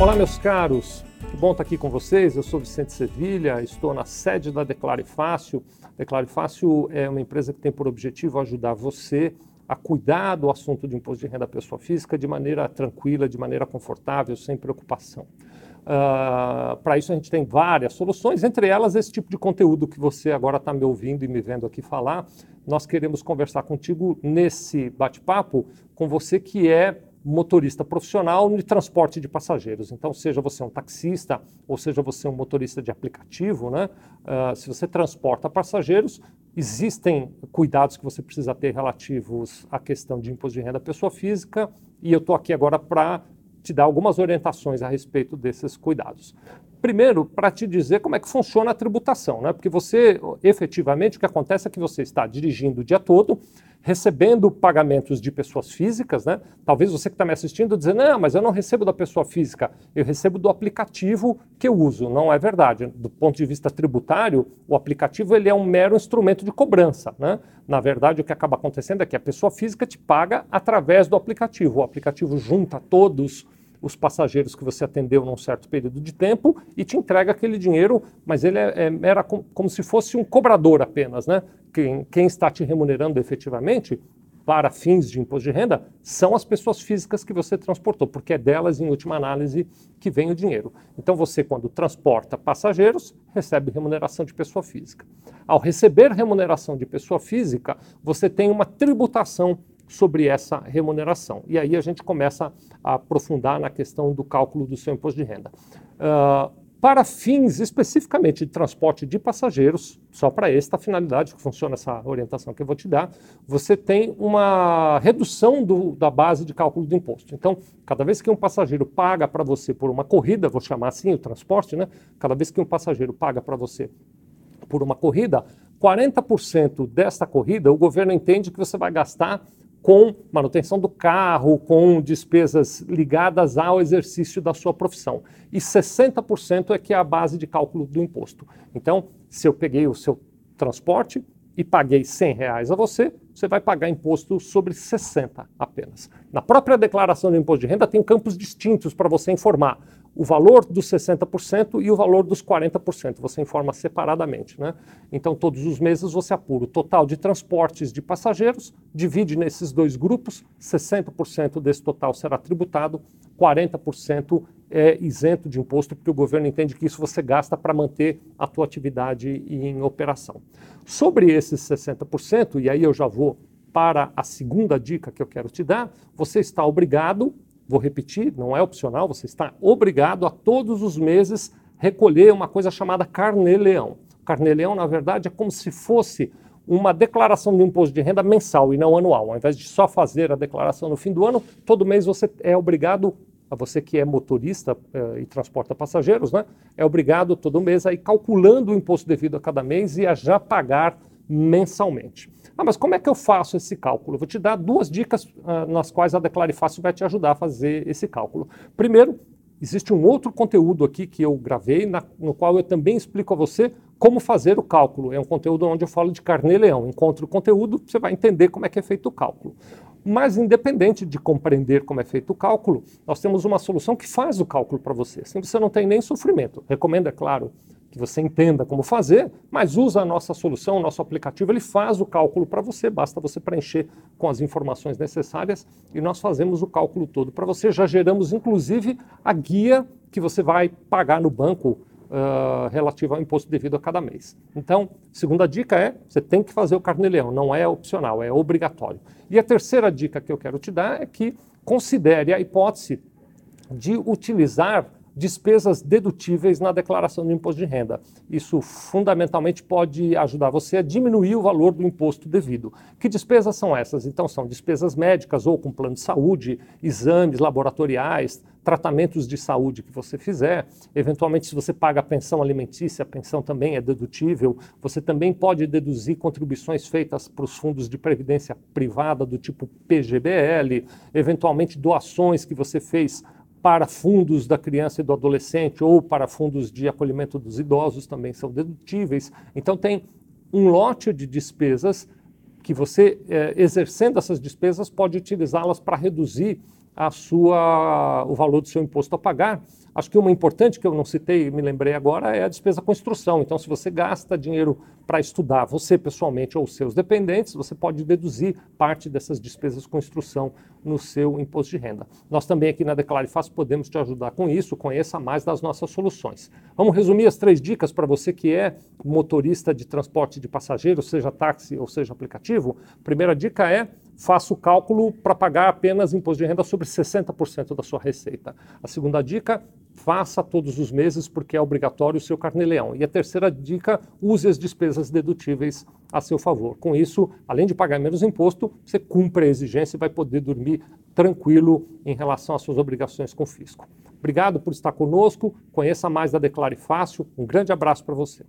Olá, meus caros. Que bom estar aqui com vocês. Eu sou Vicente Sevilha, estou na sede da Declare Fácil. Declare Fácil é uma empresa que tem por objetivo ajudar você a cuidar do assunto de imposto de renda à pessoa física de maneira tranquila, de maneira confortável, sem preocupação. Uh, Para isso a gente tem várias soluções, entre elas esse tipo de conteúdo que você agora está me ouvindo e me vendo aqui falar. Nós queremos conversar contigo nesse bate-papo com você que é motorista profissional de transporte de passageiros. Então, seja você um taxista ou seja você um motorista de aplicativo, né? Uh, se você transporta passageiros, existem cuidados que você precisa ter relativos à questão de imposto de renda pessoa física e eu estou aqui agora para te dar algumas orientações a respeito desses cuidados. Primeiro, para te dizer como é que funciona a tributação, né? porque você, efetivamente, o que acontece é que você está dirigindo o dia todo, recebendo pagamentos de pessoas físicas, né? Talvez você que está me assistindo dizer, não, mas eu não recebo da pessoa física, eu recebo do aplicativo que eu uso. Não é verdade. Do ponto de vista tributário, o aplicativo ele é um mero instrumento de cobrança, né? Na verdade, o que acaba acontecendo é que a pessoa física te paga através do aplicativo. O aplicativo junta todos os passageiros que você atendeu num certo período de tempo e te entrega aquele dinheiro, mas ele é, é era como, como se fosse um cobrador apenas, né? Quem, quem está te remunerando efetivamente para fins de imposto de renda são as pessoas físicas que você transportou, porque é delas, em última análise, que vem o dinheiro. Então, você, quando transporta passageiros, recebe remuneração de pessoa física. Ao receber remuneração de pessoa física, você tem uma tributação sobre essa remuneração. E aí a gente começa a aprofundar na questão do cálculo do seu imposto de renda. Uh, para fins especificamente de transporte de passageiros, só para esta finalidade que funciona essa orientação que eu vou te dar, você tem uma redução do, da base de cálculo do imposto. Então, cada vez que um passageiro paga para você por uma corrida, vou chamar assim o transporte, né? Cada vez que um passageiro paga para você por uma corrida, 40% desta corrida o governo entende que você vai gastar com manutenção do carro, com despesas ligadas ao exercício da sua profissão. E 60% é que é a base de cálculo do imposto. Então, se eu peguei o seu transporte e paguei 100 reais a você, você vai pagar imposto sobre 60 apenas. Na própria declaração do imposto de renda tem campos distintos para você informar o valor dos 60% e o valor dos 40%. Você informa separadamente. Né? Então, todos os meses você apura o total de transportes de passageiros, divide nesses dois grupos, 60% desse total será tributado, 40% é isento de imposto, porque o governo entende que isso você gasta para manter a tua atividade em operação. Sobre esses 60%, e aí eu já vou para a segunda dica que eu quero te dar, você está obrigado vou repetir, não é opcional, você está obrigado a todos os meses recolher uma coisa chamada carnê-leão. Carnê-leão, na verdade, é como se fosse uma declaração de imposto de renda mensal e não anual. Ao invés de só fazer a declaração no fim do ano, todo mês você é obrigado, a você que é motorista eh, e transporta passageiros, né, é obrigado todo mês a ir calculando o imposto devido a cada mês e a já pagar mensalmente. Ah, mas como é que eu faço esse cálculo? Eu vou te dar duas dicas uh, nas quais a Declare Fácil vai te ajudar a fazer esse cálculo. Primeiro, existe um outro conteúdo aqui que eu gravei, na, no qual eu também explico a você como fazer o cálculo. É um conteúdo onde eu falo de carnê-leão. Encontre o conteúdo, você vai entender como é que é feito o cálculo. Mas, independente de compreender como é feito o cálculo, nós temos uma solução que faz o cálculo para você. Assim você não tem nem sofrimento. Recomendo, é claro, que você entenda como fazer, mas usa a nossa solução, o nosso aplicativo, ele faz o cálculo para você, basta você preencher com as informações necessárias e nós fazemos o cálculo todo para você. Já geramos, inclusive, a guia que você vai pagar no banco uh, relativo ao imposto devido a cada mês. Então, segunda dica é, você tem que fazer o carnê-leão, não é opcional, é obrigatório. E a terceira dica que eu quero te dar é que considere a hipótese de utilizar despesas dedutíveis na declaração do imposto de renda. Isso fundamentalmente pode ajudar você a diminuir o valor do imposto devido. Que despesas são essas? Então, são despesas médicas ou com plano de saúde, exames laboratoriais, tratamentos de saúde que você fizer. Eventualmente, se você paga a pensão alimentícia, a pensão também é dedutível. Você também pode deduzir contribuições feitas para os fundos de previdência privada do tipo PGBL, eventualmente doações que você fez para fundos da criança e do adolescente ou para fundos de acolhimento dos idosos também são dedutíveis. Então, tem um lote de despesas que você, eh, exercendo essas despesas, pode utilizá-las para reduzir a sua, o valor do seu imposto a pagar. Acho que uma importante que eu não citei me lembrei agora é a despesa com instrução. Então, se você gasta dinheiro para estudar, você pessoalmente ou seus dependentes, você pode deduzir parte dessas despesas com instrução no seu imposto de renda. Nós também aqui na Declare Fácil podemos te ajudar com isso, conheça mais das nossas soluções. Vamos resumir as três dicas para você que é motorista de transporte de passageiros, seja táxi ou seja aplicativo. Primeira dica é faça o cálculo para pagar apenas imposto de renda sobre 60% da sua receita. A segunda dica, faça todos os meses porque é obrigatório o seu carnê-leão. E a terceira dica, use as despesas dedutíveis a seu favor. Com isso, além de pagar menos imposto, você cumpre a exigência e vai poder dormir tranquilo em relação às suas obrigações com o fisco. Obrigado por estar conosco. Conheça mais da Declare Fácil. Um grande abraço para você.